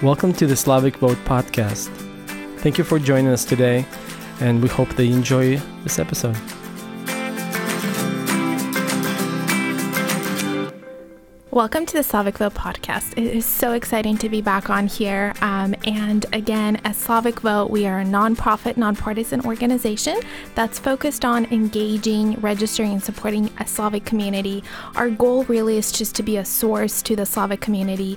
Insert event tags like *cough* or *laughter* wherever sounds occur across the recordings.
Welcome to the Slavic Vote podcast. Thank you for joining us today, and we hope that you enjoy this episode. Welcome to the Slavic Vote podcast. It is so exciting to be back on here. Um, and again, as Slavic Vote, we are a nonprofit, nonpartisan organization that's focused on engaging, registering, and supporting a Slavic community. Our goal really is just to be a source to the Slavic community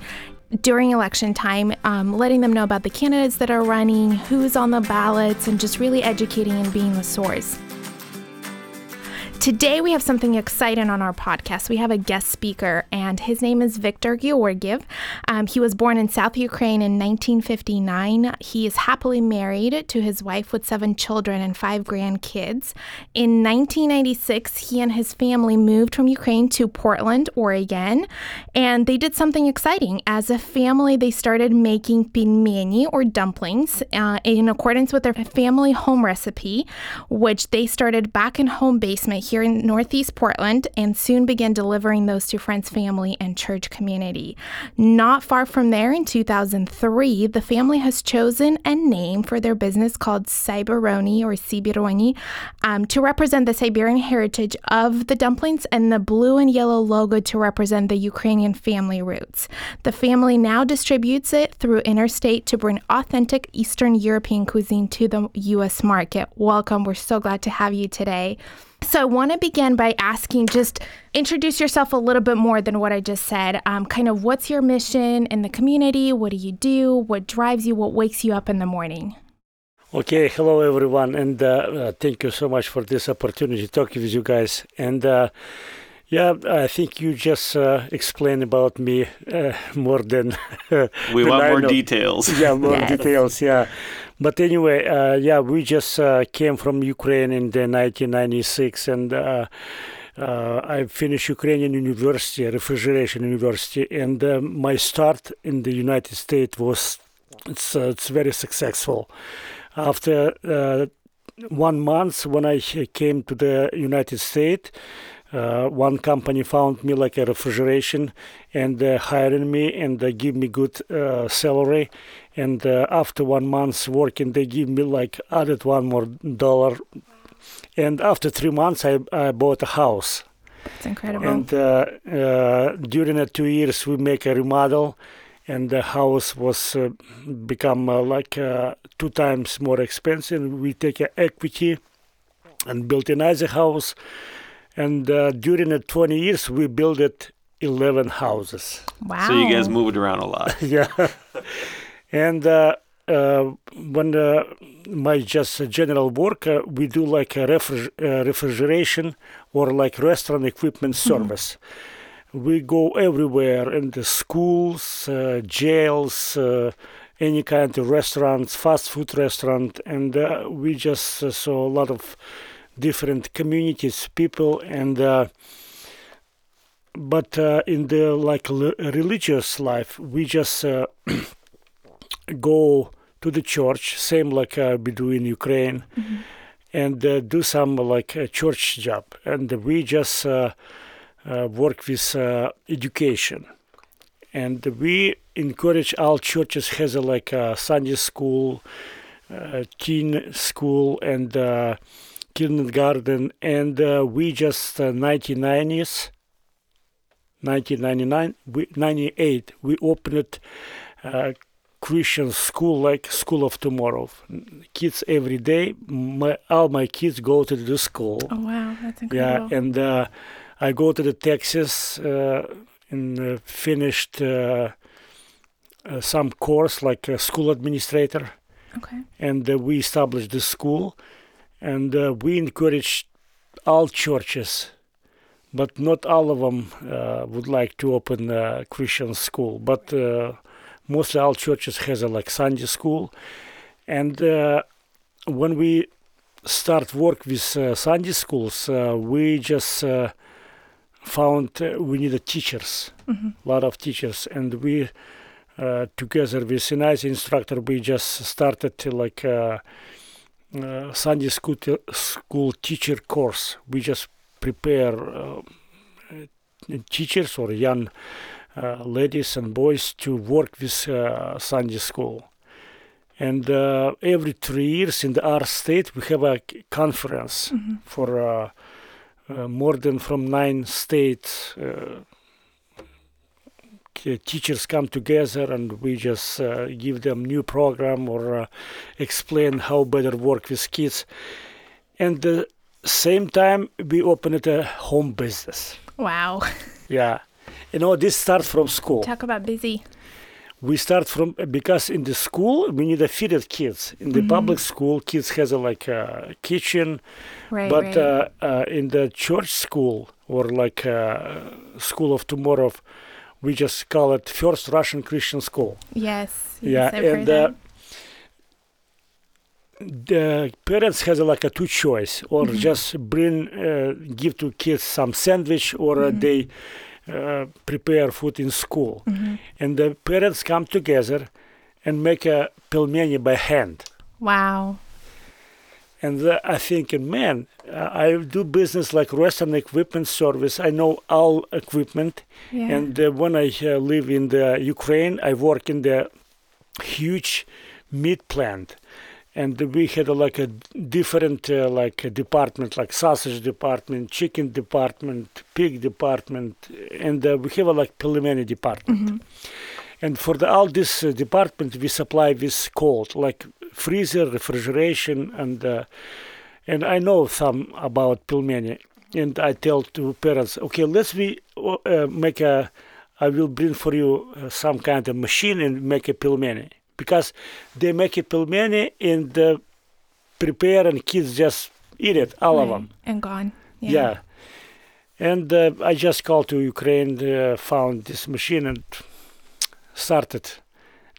during election time, um, letting them know about the candidates that are running, who's on the ballots, and just really educating and being the source. Today, we have something exciting on our podcast. We have a guest speaker, and his name is Viktor Georgiev. Um, he was born in South Ukraine in 1959. He is happily married to his wife with seven children and five grandkids. In 1996, he and his family moved from Ukraine to Portland, Oregon, and they did something exciting. As a family, they started making pelmeni or dumplings uh, in accordance with their family home recipe, which they started back in home basement here in Northeast Portland and soon began delivering those to friends, family, and church community. Not far from there, in 2003, the family has chosen a name for their business called Cyberoni or Siberoni um, to represent the Siberian heritage of the dumplings and the blue and yellow logo to represent the Ukrainian family roots. The family now distributes it through Interstate to bring authentic Eastern European cuisine to the U.S. market. Welcome. We're so glad to have you today. So, I want to begin by asking just introduce yourself a little bit more than what I just said. Um, kind of what's your mission in the community? What do you do? What drives you? What wakes you up in the morning? Okay, hello everyone, and uh, uh, thank you so much for this opportunity to talk with you guys. And uh, yeah, I think you just uh, explained about me uh, *laughs* more than we than want I more know. details. Yeah, more *laughs* Yes. details. Yeah, but anyway, uh, yeah, we just uh, came from Ukraine in the 1996, and uh, uh, I finished Ukrainian University, Refrigeration University, and uh, my start in the United States was it's uh, it's very successful. After one month, when I came to the United States. Uh, one company found me like a refrigeration and uh, hiring me and uh, give me good uh, salary. And uh, after one month's working they give me like added one more dollar. And after three months i, I bought a house. It's incredible. and uh, uh, during the two years we make a remodel and the house was uh, become uh, like uh, two times more expensive. We take a equity and built another house and uh, during the 20 years we built it 11 houses. Wow. So you guys moved around a lot. *laughs* yeah. And uh, uh, when uh, my just uh, general work uh, we do like a refri- uh, refrigeration or like restaurant equipment service. We go everywhere in the schools uh, jails uh, any kind of restaurants fast food restaurant. And uh, we just uh, saw a lot of different communities people and uh, but uh, in the like l- religious life we just uh, *clears throat* go to the church same like uh, we do in ukraine and uh, do some like a church job and we just uh, uh, work with uh, education. And we encourage all churches has a like a sunday school uh, teen school and uh, kindergarten and uh, we just uh, 1990s 1999 we 98 we opened uh, christian school like school of tomorrow kids every day my, all my kids go to the school oh, wow. That's incredible. yeah and uh, i go to the texas uh, and uh, finished uh, uh, some course like a school administrator okay. and uh, we established the school and uh, we encouraged all churches but not all of them uh, would like to open a christian school. But uh, mostly all churches has a like sunday school. And uh, when we start work with uh, sunday schools uh, we just uh, found uh, we needed teachers a lot of teachers. And we uh, together with a nice instructor we just started to like uh, Sunday school t- school teacher course. We just prepare uh, teachers or young uh, ladies and boys to work with uh, Sunday school. And uh, every three years in the, our state, we have a conference for uh, uh, more than from nine states. Uh, teachers come together and we just uh, give them new program or uh, explain how better work with kids. And the same time, we open it a home business. Wow. Yeah. You know, this starts from school. Talk about busy. We start from because in the school we need to feed it kids. In the public school, kids has a like a kitchen, Right. but right. uh, uh, in the church school or like uh, school of tomorrow, we just call it First Russian Christian School. yes. Yeah, yes, I've heard and uh, the parents has like a two choice, or just bring uh, give to kids some sandwich, or uh, they uh, prepare food in school, Mm-hmm. and the parents come together and make a pelmeni by hand. Wow. And uh, I think, man, uh, I do business like Western Equipment Service. I know all equipment, Yeah. and uh, when I uh, live in the Ukraine, I work in the huge meat plant, and we had uh, like a different uh, like a department, like sausage department, chicken department, pig department, and uh, we have a like preliminary department. And for the, all this uh, department, we supply this cold, like freezer, refrigeration, and uh, and I know some about pelmeni. And I tell to parents, okay, let's we uh, make a. I will bring for you uh, some kind of machine and make a pelmeni because they make a pelmeni and uh, prepare and kids just eat it, all of them. And gone. Yeah. And uh, I just called to Ukraine, uh, found this machine, and started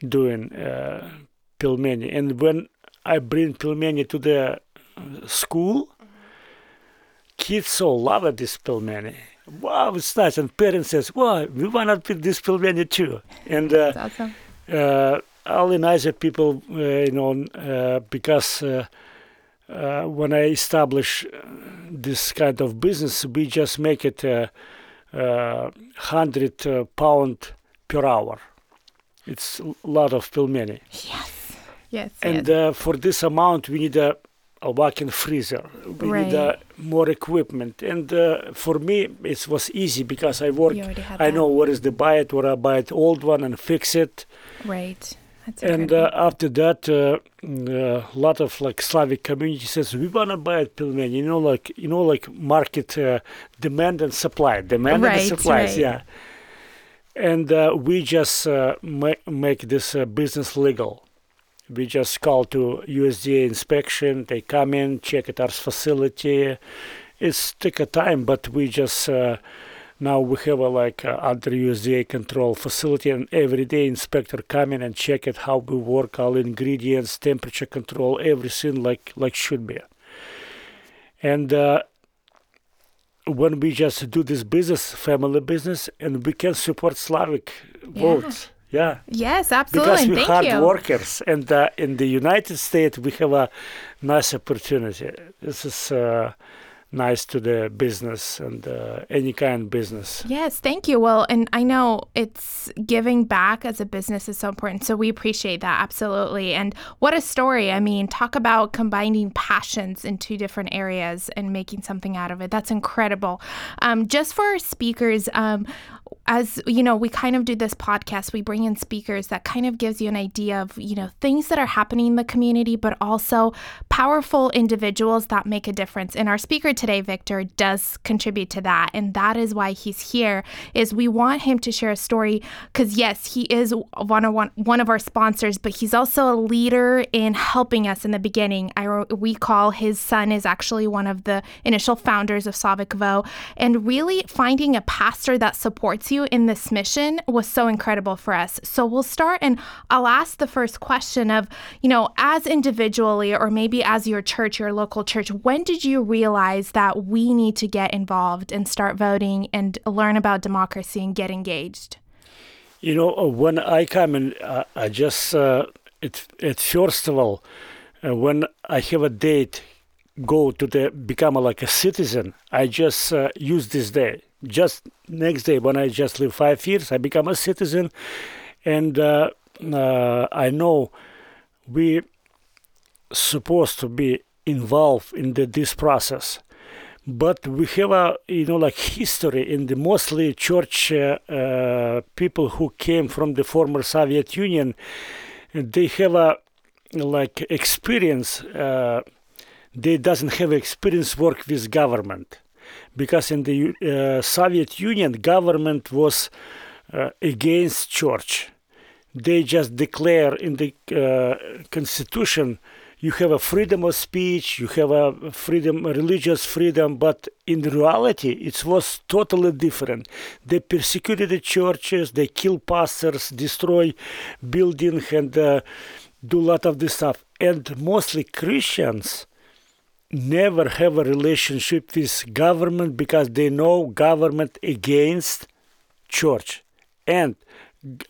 doing uh, pelmeni. And when I bring pelmeni to the uh, school, kids so love this pelmeni. Wow, it's nice. And parents says, "Wow, we want to put this pelmeni too." And uh, awesome. uh, all the nicer people, uh, you know, uh, because uh, uh, when I establish this kind of business, we just make it uh, uh, hundred uh, pound per hour. It's a lot of pelmeni, Yes. Yes. and yes. uh, for this amount, we need a, a walk-in freezer. We need uh, more equipment, and uh, for me, it was easy because I work. you already I that. know where is the buy it, where I buy it old one and fix it. Right. That's And uh, after that, a uh, uh, lot of like Slavic community says we wanna buy it pelmeni. You know, like you know, like market uh, demand and supply, demand Right, and supplies. right. Yeah. And uh, we just uh, ma- make this uh, business legal. We just call to USDA inspection. They come in, check at our facility. It's take a time, but we just uh, now we have a like uh, under USDA control facility, and every day inspector come in and check it how we work, all ingredients, temperature control, everything like like should be. And uh, when we just do this business, family business, and we can support Slavic votes, yeah, yes, absolutely. because we're thank hard you. workers, and uh, in the United States we have a nice opportunity. This is uh, nice to the business and uh, any kind of business. Yes, thank you. Well, and I know it's giving back as a business is so important. So we appreciate that absolutely. And what a story. I mean, talk about combining passions in two different areas and making something out of it. That's incredible. Um, just for our speakers, um, as you know, we kind of do this podcast. We bring in speakers that kind of gives you an idea of you know things that are happening in the community, but also powerful individuals that make a difference. And our speaker today, Viktor, does contribute to that, and that is why he's here. Is we want him to share a story because yes, he is one of one one of our sponsors, but he's also a leader in helping us in the beginning. I we call his son is actually one of the initial founders of Slavic Vo, and really finding a pastor that supports you in this mission was so incredible for us. So we'll start and I'll ask the first question of, you know, as individually or maybe as your church, your local church, when did you realize that we need to get involved and start voting and learn about democracy and get engaged? You know, uh, when I come in, uh, I just uh, it it first of all, uh, when I have a date, go to the become like a citizen. I just uh, use this day just next day when I just live five years, I become a citizen, and uh, uh, I know we supposed to be involved in the, this process but we have a you know like history in the mostly church uh, uh, people who came from the former Soviet Union. They have a like experience. Uh, they doesn't have experience work with government because in the uh, Soviet Union government was uh, against church. They just declare in the uh, constitution you have a freedom of speech, you have a freedom, religious freedom, but in reality, it was totally different. They persecuted the churches, they kill pastors, destroy buildings, and uh, do a lot of this stuff. And mostly Christians never have a relationship with government because they know government against church. And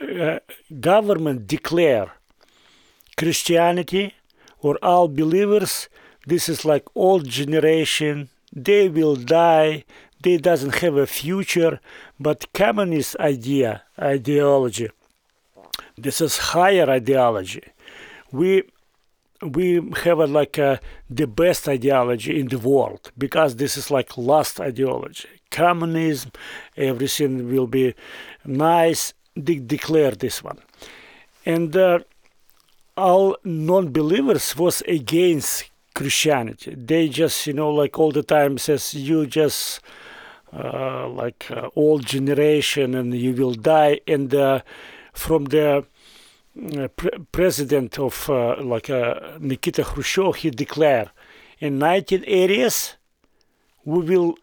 uh, government declare christianity or all believers this is like old generation they will die they doesn't have a future. But communist idea ideology this is higher ideology. We we have a, like a, the best ideology in the world because this is like last ideology communism everything will be nice they declare this one and uh, all non-believers was against Christianity. They just, you know, like all the time says, you just uh, like uh, old generation and you will die. And uh, from the pre- president of uh, like uh, Nikita Khrushchev, he declared, in 1980s, we will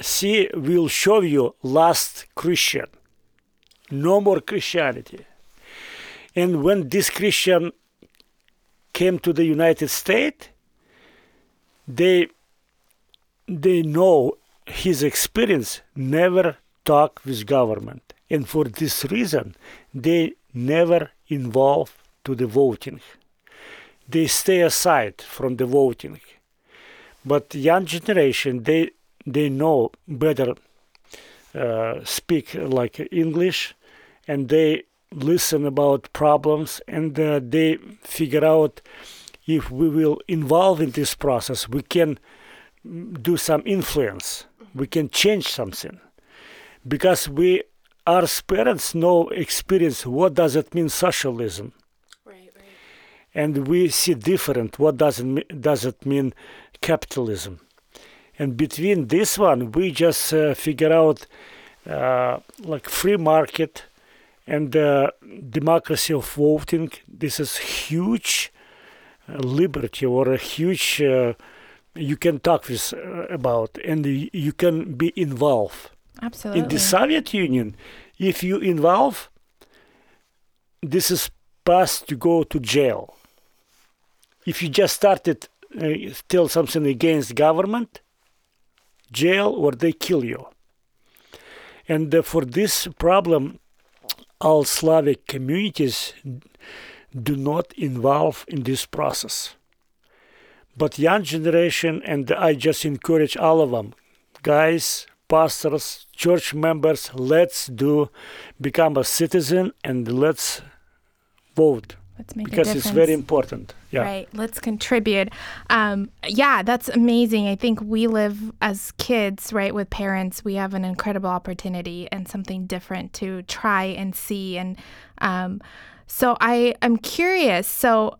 see, we'll show you last Christian. No more Christianity. And when this Christian came to the United States, they they know his experience never talk with government, and for this reason, they never involved to the voting. They stay aside from the voting. But young generation, they they know better uh, speak like English, and they listen about problems and uh, they figure out if we will involve in this process we can do some influence we can change something because we our parents know experience what does it mean socialism? Right, right. and we see different what does it, does it mean capitalism? And between this one we just uh, figure out uh, like free market and the democracy of voting. This is huge uh, liberty or a huge uh, you can talk with uh, about and you can be involved Absolutely. in the soviet union if you involve this is past to go to jail if you just started uh, tell something against government jail or they kill you and uh, for this problem all Slavic communities do not involve in this process. But young generation, and I just encourage all of them, guys, pastors, church members, let's do become a citizen and let's vote Let's make because it's very important. Yeah. Right. Let's contribute. Um, yeah, that's amazing. I think we live as kids, right, with parents. We have an incredible opportunity and something different to try and see. And um, so I am curious. So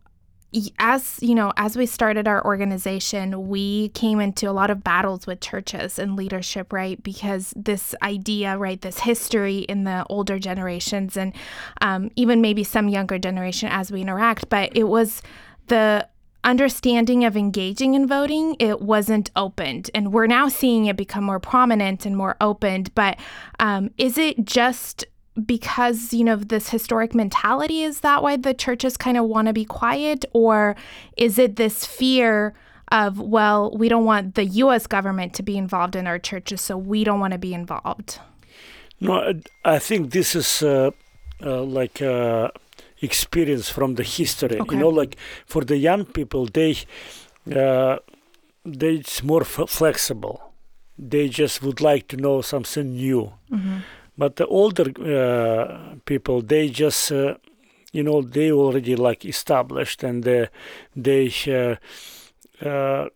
as you know as we started our organization we came into a lot of battles with churches and leadership right? Because this idea right this history in the older generations and um, even maybe some younger generation as we interact but it was the understanding of engaging in voting it wasn't opened. And we're now seeing it become more prominent and more opened but um, is it just because you know this historic mentality is that why the churches kind of want to be quiet or is it this fear of well we don't want the US government to be involved in our churches so we don't want to be involved No, I think this is uh, uh, like uh, experience from the history. Okay. You know, like for the young people, they uh, they it's more f- flexible. they just would like to know something new. But the older uh, people, they just, uh, you know, they already like established and uh, they uh, uh,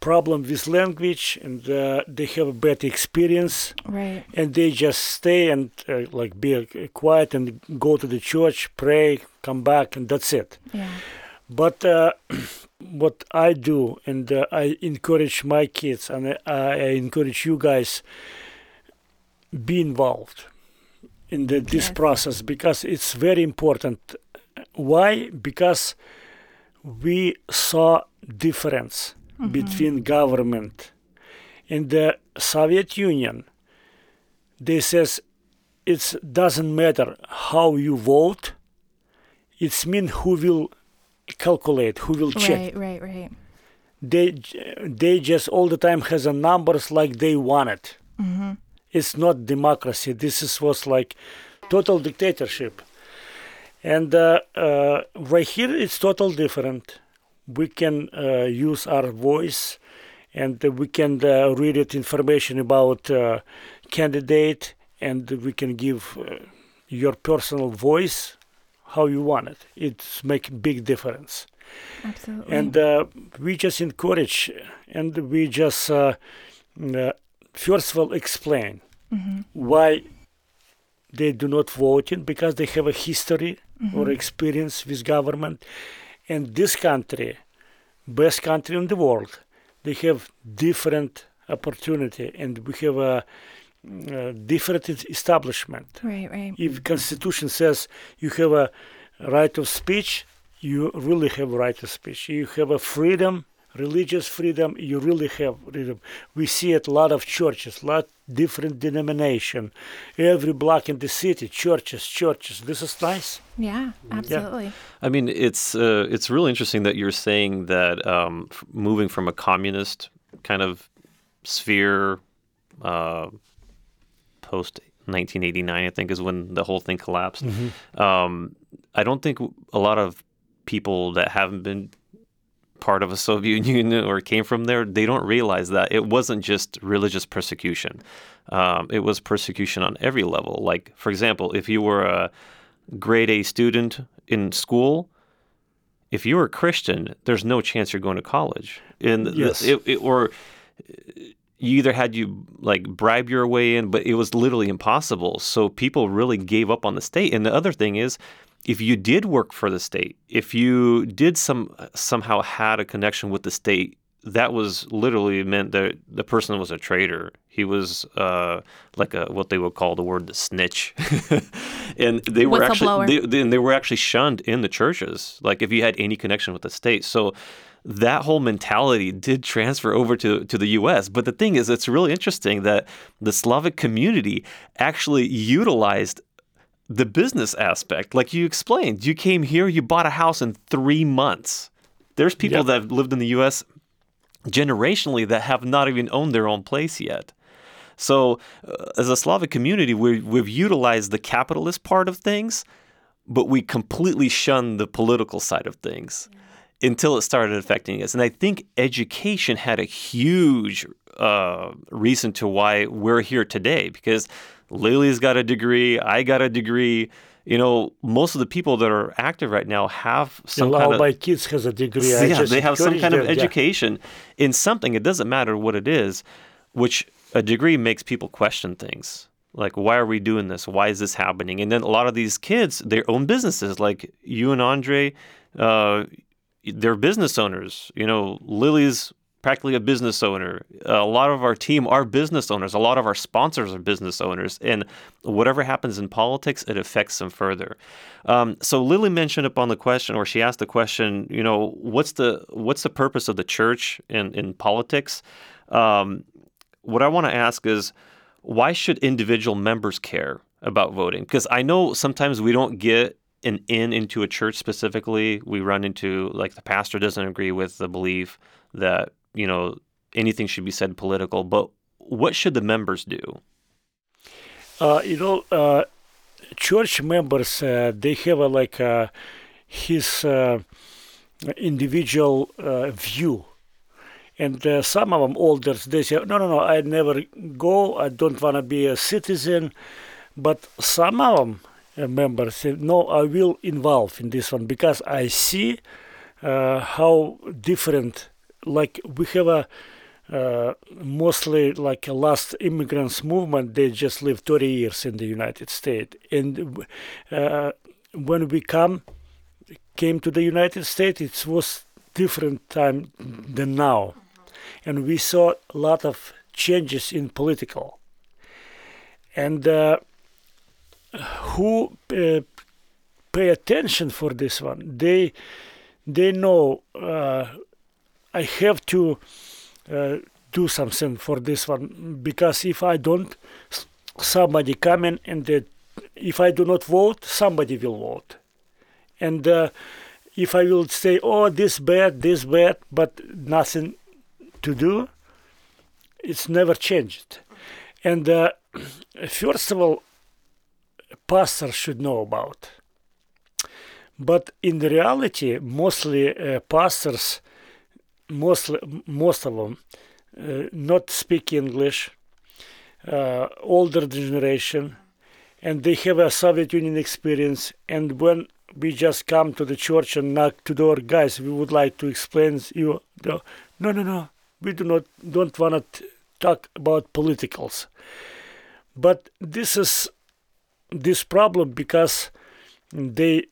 problem with language and uh, they have a bad experience Right. and they just stay and uh, like be uh, quiet and go to the church, pray, come back, and that's it. Yeah. But uh, *clears throat* what I do, and uh, I encourage my kids, and I, I encourage you guys, be involved in the, this Yes. process because it's very important. Why? Because we saw difference mm-hmm. between government in the Soviet Union. They says it doesn't matter how you vote. It's mean who will calculate, who will check Right, right, right. they they just all the time has a numbers like they want it. Mm-hmm. It's not democracy. This is was like total dictatorship. And uh, uh, right here, it's total different. We can uh, use our voice, and we can uh, read it information about uh, candidate, and we can give uh, your personal voice how you want it. It's make big difference Absolutely. and uh, we just encourage and we just first of all explain why they do not vote in because they have a history or experience with government. And this country best country in the world they have different opportunity and we have a, uh different establishment. Right, right. if constitution says you have a right of speech you really have right of speech. You have a freedom religious freedom you really have freedom. We see it a lot of churches lot different denomination. Every block in the city churches churches. This is nice. Yeah, absolutely. I mean, it's uh, it's really interesting that you're saying that um, f- moving from a communist kind of sphere uh, post 1989, I think, is when the whole thing collapsed. Um, I don't think a lot of people that haven't been part of a Soviet *laughs* Union or came from there, they don't realize that it wasn't just religious persecution. Um, it was persecution on every level. Like, for example, if you were a grade A student in school, if you were a Christian, there's no chance you're going to college. And Yes. it, it, or you either had you like bribe your way in, but it was literally impossible. So people really gave up on the state. And the other thing is, if you did work for the state, if you did some somehow had a connection with the state, that was literally meant that the person was a traitor. He was uh, like a what they would call the word the snitch, *laughs* and they were actually they, they, and they were actually shunned in the churches. Like if you had any connection with the state, so that whole mentality did transfer over to to the U.S. But the thing is, it's really interesting that the Slavic community actually utilized the business aspect. Like you explained, you came here, you bought a house in three months. There's people Yep. that have lived in the U.S. generationally that have not even owned their own place yet. So, uh, as a Slavic community, we, we've utilized the capitalist part of things, but we completely shun the political side of things until it started affecting us. And I think education had a huge uh, reason to why we're here today because Lily's got a degree, I got a degree. You know, most of the people that are active right now have some kind of of my kids has a degree I *laughs* yeah, they have some kind of them, yeah. education in something. It doesn't matter what it is, which a degree makes people question things. Like, why are we doing this? Why is this happening? And then a lot of these kids, their own businesses. Like you and Andre, uh, they're business owners. You know, Lily's practically a business owner. a lot of our team are business owners. A lot of our sponsors are business owners. And whatever happens in politics, it affects them further. Um, so Lily mentioned upon the question, or she asked the question, you know, what's the what's the purpose of the church in in politics? Um, what I want to ask is, why should individual members care about voting? Because I know sometimes we don't get an in into a church specifically. We run into like the pastor doesn't agree with the belief that you know anything should be said political. But what should the members do? Uh, you know, uh, church members uh, they have a, like uh, his uh, individual uh, view, And some of them older, they say, no, no, no, I never go. I don't want to be a citizen. But some of them members say, no, I will involve in this one because I see how different. Like we have a uh, mostly like a last immigrants movement. They just live 30 years in the United States, and uh, when we come came to the United States, it was different time than now, and we saw a lot of changes in political. And uh, who uh, pay attention for this one? They they know uh, I have to uh, do something for this one because if I don't, somebody come and if I do not vote, somebody will vote, and uh, if I will say, oh, this bad, this bad, but nothing to do, it's never changed. And uh, *clears throat* first of all, pastors should know about. But in reality, mostly uh, pastors, mostly most of them, uh, not speak English, uh, older generation, and they have a Soviet Union experience. And when we just come to the church and knock to door, guys, we would like to explain to you. No, no, no, we do not don't want to talk about politicals. But this is this problem because they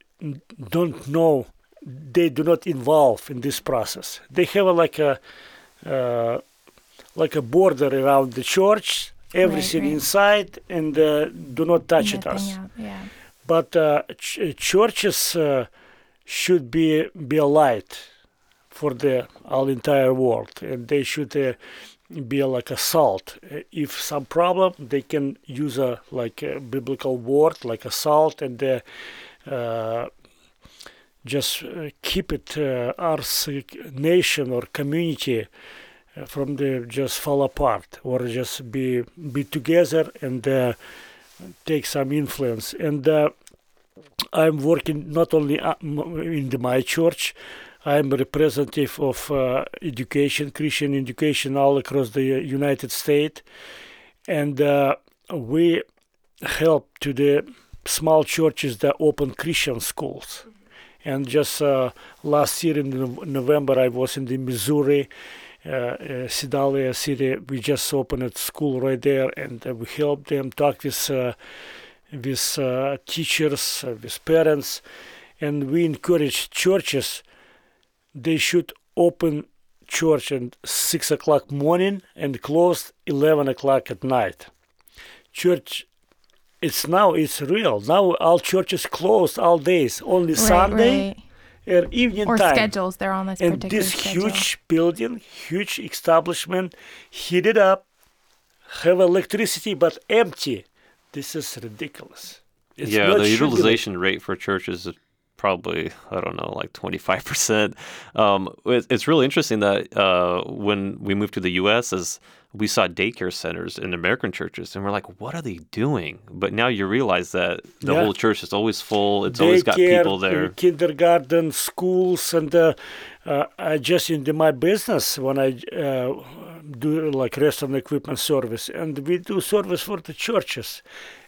don't know they do not involve in this process they have a, like a uh, like a border around the church everything right, right. inside and uh, do not touch it us out, Yeah. but uh, ch- churches uh, should be be a light for the all entire world and they should uh, be like a salt Uh, if some problem they can use a like a biblical word like a salt and uh, uh, just uh, keep it uh, our nation or community uh, from the just fall apart or just be be together and uh, take some influence and uh, I'm working not only uh, in the, my church I'm a representative of uh, education, Christian education all across the United States, and uh, we help to the small churches that open Christian schools. And just uh, last year in November, I was in the Missouri, uh, uh, Sedalia city. We just opened a school right there, and uh, we help them talk with uh, with teachers, with parents, and we encourage churches they should open church at six o'clock morning and close eleven o'clock at night. Church, it's now it's real. Now all churches closed all days. Only Sunday right. or evening Or time. schedules. They're on this And particular this schedule. huge building, huge establishment, heated up, have electricity but empty. This is ridiculous. It's yeah, the should be utilization rate for churches is probably I don't know like twenty five percent. Um, it- it's really interesting that uh, when we moved to the U.S. as we saw daycare centers in American churches, and we're like, what are they doing? But now you realize that the Yeah. whole church is always full. It's always got daycare, people there. kindergarten, schools, and uh, uh, I just in my business when I uh, do like restaurant equipment service, and we do service for the churches,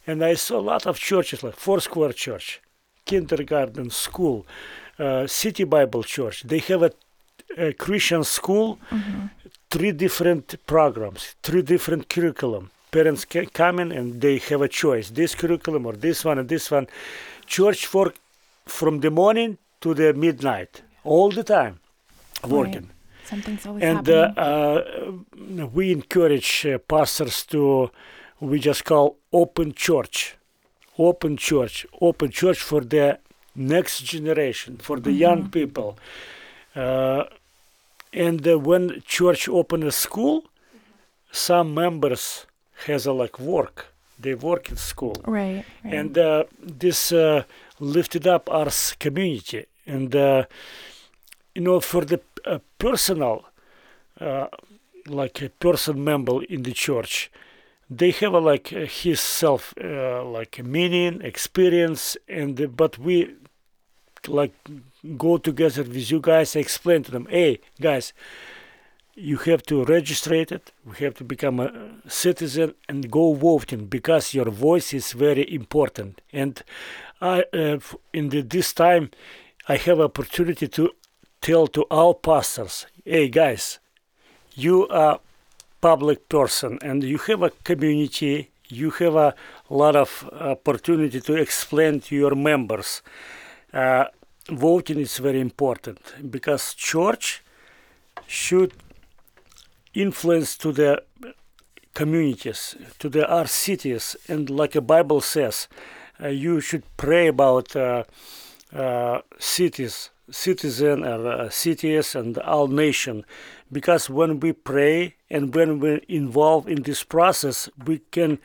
and I saw a lot of churches like Four Square Church, kindergarten, school, uh, City Bible Church. They have a, a Christian school, three different programs, three different curriculum. Parents can come in and they have a choice: this curriculum or this one and this one. Church for from the morning to the midnight, all the time, working. Something's always And happening. uh, uh, we encourage uh, pastors to, we just call open church, open church, open church for the next generation, for the young people. Uh, and uh, when church open a school, some members has a like work. They work in school right. right. and uh, this uh, lifted up our community and uh, you know for the uh, personal uh, like a person member in the church they have a, like uh, his self uh, like meaning experience and uh, but we like go together with you guys explain to them hey guys you have to register it. We have to become a citizen and go voting because your voice is very important. And I, uh, in the, this time, I have opportunity to tell to all pastors, hey guys, you are public person. And you have a community, you have a lot of opportunity to explain to your members. Uh, voting is very important because church should influence to the communities, to the our cities, and like the Bible says, uh, you should pray about uh, uh, cities, citizen or uh, cities and all nation, because when we pray and when we're involved in this process, we can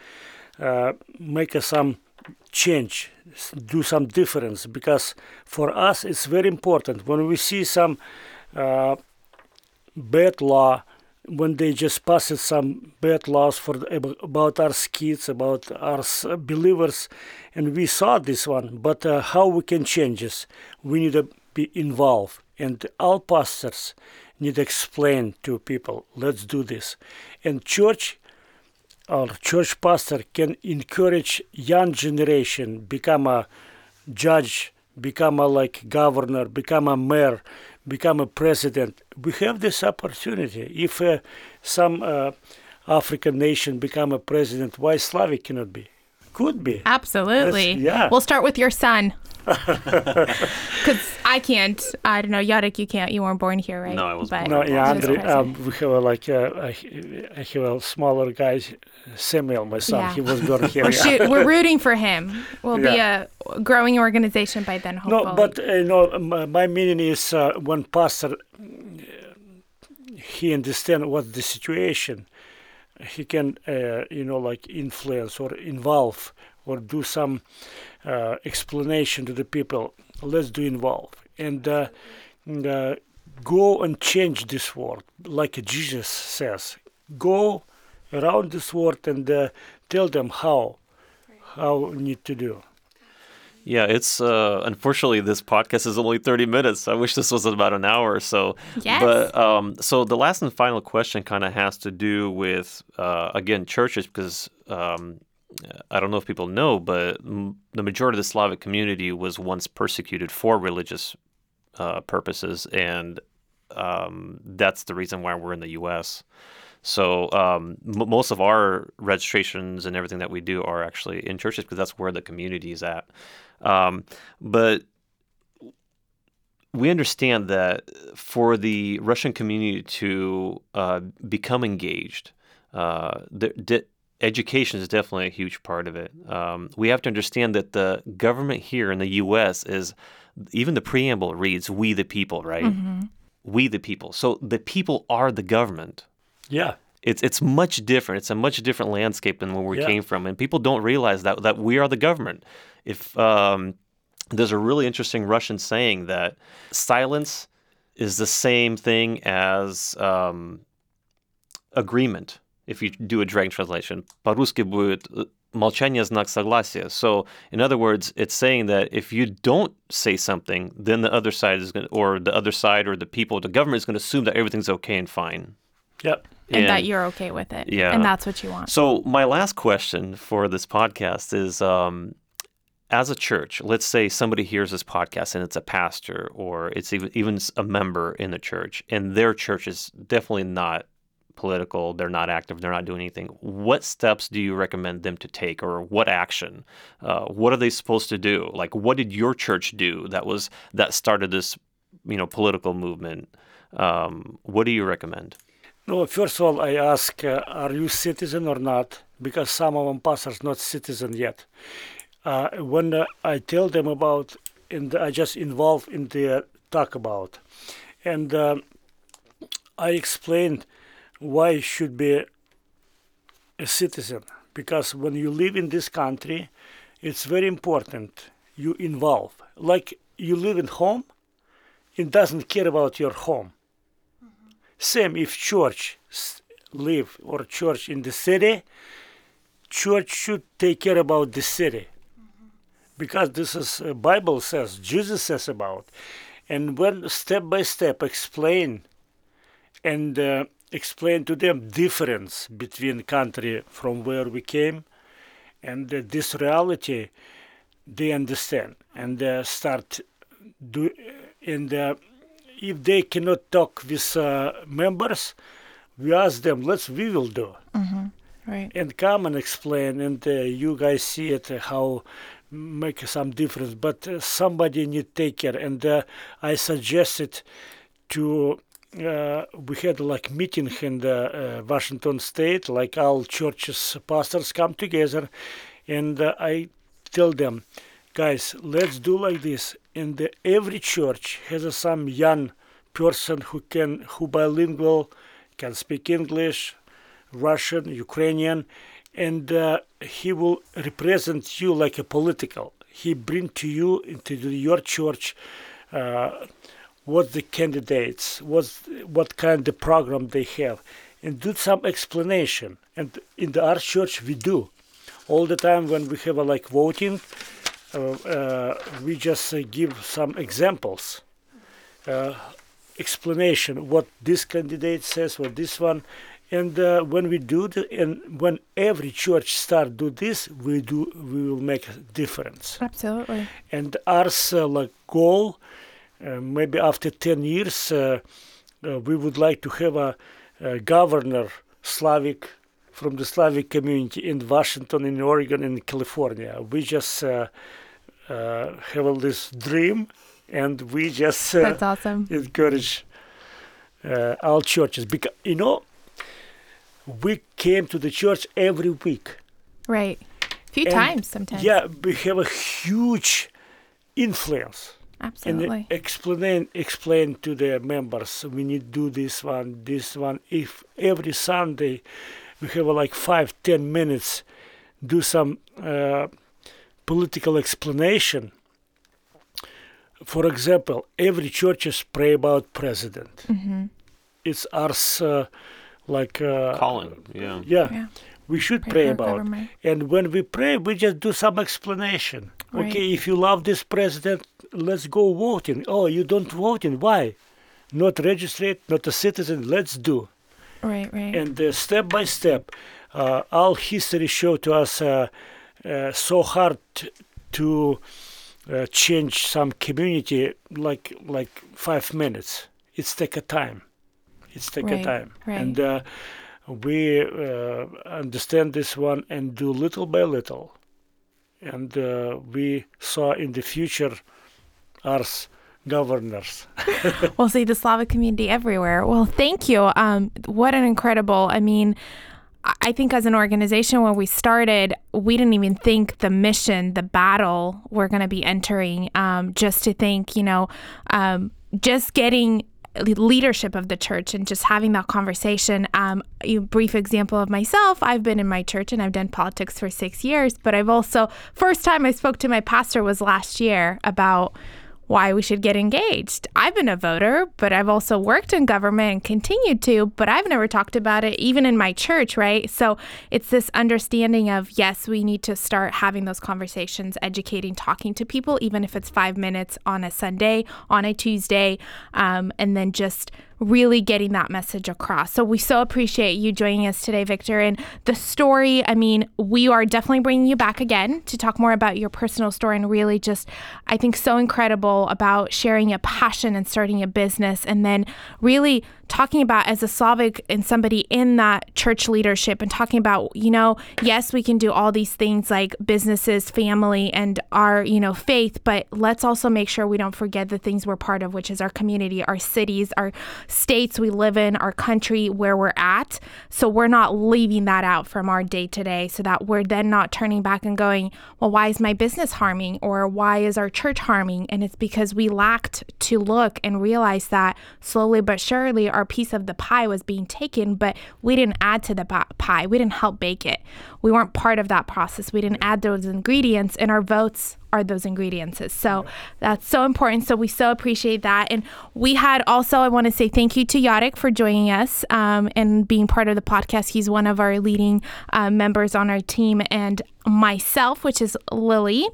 uh, make some change, do some difference. Because for us, it's very important when we see some uh, bad law when they just passed some bad laws for about our kids, about our believers, and we saw this one. But uh, how we can change this? We need to be involved, and all pastors need to explain to people. Let's do this, and church. Our church pastor can encourage young generation become a judge, become a like governor, become a mayor, become a president. We have this opportunity. If uh, some uh, African nation become a president, why Slavic cannot be? Could be. Absolutely. That's- yeah. We'll start with your son. *laughs* *laughs* Because I can't. I don't know. Yarek, you can't. You weren't born here, right? No, I was But No, yeah, Andre, um, we have a, like uh, I, I have a smaller guy, Samuel, my son. Yeah. He was born *laughs* here. We're, yeah. shoot, we're rooting for him. We'll Yeah. be a growing organization by then, hopefully. No, but uh, you know, my, my meaning is uh, when pastor uh, he understand what's the situation, he can uh, you know like influence or involve or do some uh, explanation to the people. Let's do involve and uh, uh, go and change this world, like Jesus says. Go around this world and uh, tell them how how need to do. Yeah, it's uh, unfortunately this podcast is only 30 minutes. I wish this was about an hour or so. Yes. But um, so the last and final question kind of has to do with uh, again churches because um, I don't know if people know, but m- the majority of the Slavic community was once persecuted for religious uh, purposes, and um, that's the reason why we're in the U.S. So um, m- most of our registrations and everything that we do are actually in churches because that's where the community is at. Um, but we understand that for the Russian community to uh, become engaged, uh, the, de- education is definitely a huge part of it. Um, we have to understand that the government here in the U.S. is even the preamble reads "We the people," right? We the people. So the people are the government Yeah. it's it's much different. It's a much different landscape than where we Yeah. came from, and people don't realize that that we are the government. If um, there's a really interesting Russian saying that silence is the same thing as um, agreement. If you do a direct translation, по-русски будет э, молчание знак согласия. So, in other words, it's saying that if you don't say something, then the other side is going, to or the other side, or the people, the government is going to assume that everything's okay and fine. Yeah. and that you're okay with it. Yeah. And that's what you want. So my last question for this podcast is: um, as a church, let's say somebody hears this podcast and it's a pastor or it's even even a member in the church, and their church is definitely not political. They're not active. They're not doing anything. What steps do you recommend them to take, or what action? Uh, what are they supposed to do? Like, what did your church do that was that started this, you know, political movement? Um, what do you recommend? No, first of all, I ask, uh, are you citizen or not? Because some of them pastors not citizen yet. Uh, when uh, I tell them about, and I just involve in the talk about, and um I explained why should be a citizen. Because when you live in this country, it's very important you involve. Like you live in home, it doesn't care about your home. Same if church live or church in the city, church should take care about the city. Because this is uh, Bible says, Jesus says about. And when step by step explain and uh, explain to them difference between country from where we came and uh, this reality they understand and uh, start do and uh, if they cannot talk with uh, members we ask them let's we will do. Right. and come and explain and uh, you guys see it uh, how make some difference. But uh, somebody need take care. And uh, i suggested to uh, we had like meeting in the uh, washington state like all churches pastors come together. And uh, i tell them guys let's do like this and every church has some young person who can who bilingual can speak english Russian, Ukrainian, and uh, he will represent you like a political. He bring to you into your church uh, what the candidates, what what kind of program they have, and do some explanation. And in the our church we do all the time when we have a like voting. Uh, uh, we just uh, give some examples uh, explanation what this candidate says, what this one, and uh, when we do the, and when every church start do this, we do we will make a difference. Absolutely. And our uh, like goal, uh, maybe after ten years, uh, uh, we would like to have a, a governor Slavic from the Slavic community in Washington, in Oregon, in California. We just uh, uh, have this dream, and we just uh, That's awesome. encourage uh, our churches because you know we came to the church every week Right. A few And, times sometimes. yeah we have a huge influence Absolutely. and explain explain to the members we need to do this one this one if every sunday we have uh, like five ten minutes do some uh, political explanation. For example every churches pray about president. Hmm it's ours uh, like uh, Colin, yeah. yeah, Yeah. we should Pray pray, about government. and when we pray we just do some explanation. Right. okay if you love this president let's go voting. Oh you don't voting why? Not registered not a citizen let's do Right, right. and uh, step by step uh, all history show to us uh, uh, so hard to uh, change some community like like five minutes it's take a time it's take Right, a time right. and uh, we uh, understand this one and do little by little and uh, we saw in the future us governors *laughs* We'll see the Slavic community everywhere. Well, thank you. Um, what an incredible, I mean, I think as an organization, when we started, we didn't even think the mission, the battle we're going to be entering, um, just to think, you know, um, just getting leadership of the church and just having that conversation. Um, a brief example of myself I've been in my church and I've done politics for six years, but I've also, first time I spoke to my pastor was last year about why we should get engaged. I've been a voter, but I've also worked in government and continued to, but I've never talked about it even in my church, right? So it's this understanding of yes, we need to start having those conversations, educating, talking to people, even if it's five minutes on a Sunday, on a Tuesday, um, and then just really getting that message across. So we so appreciate you joining us today, Viktor. And the story, I mean, we are definitely bringing you back again to talk more about your personal story and really just, I think, so incredible about sharing a passion and starting a business and then really talking about as a Slavic and somebody in that church leadership and talking about, you know, yes, we can do all these things like businesses, family, and our, you know, faith, but let's also make sure we don't forget the things we're part of, which is our community, our cities, our states we live in, our country, where we're at. So we're not leaving that out from our day to day so that we're then not turning back and going, well, why is my business harming or why is our church harming? And it's because we lacked to look and realize that slowly but surely our piece of the pie was being taken, but we didn't add to the pie. We didn't help bake it. We weren't part of that process. We didn't add those ingredients, and our votes are those ingredients. So that's so important. So we so appreciate that. And we had also, I want to say thank you to Yarek for joining us um, and being part of the podcast. He's one of our leading uh, members on our team, and myself, which is Lily.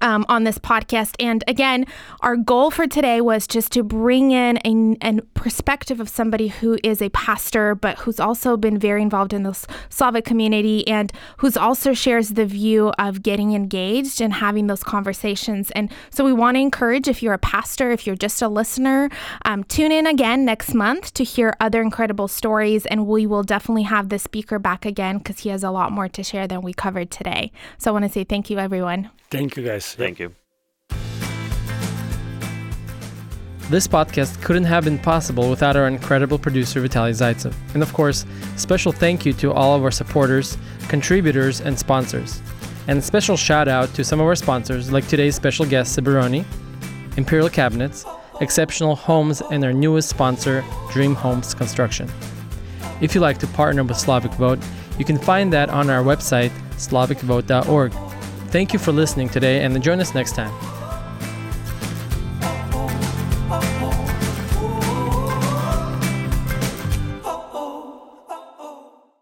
Um, on this podcast. And again, our goal for today was just to bring in a, a perspective of somebody who is a pastor, but who's also been very involved in the Slavic community and who's also shares the view of getting engaged and having those conversations. And so we want to encourage if you're a pastor, if you're just a listener, um, tune in again next month to hear other incredible stories. And we will definitely have the speaker back again because he has a lot more to share than we covered today. So I want to say thank you, everyone. Thank you, guys. Thank you. This podcast couldn't have been possible without our incredible producer Vitaly Zaitsev. And of course, special thank you to all of our supporters, contributors, and sponsors. And a special shout out to some of our sponsors, like today's special guest Siberoni, Imperial Cabinets, Exceptional Homes, and our newest sponsor, Dream Homes Construction. If you'd like to partner with Slavic Vote, you can find that on our website, slavicvote.org. Thank you for listening today and join us next time.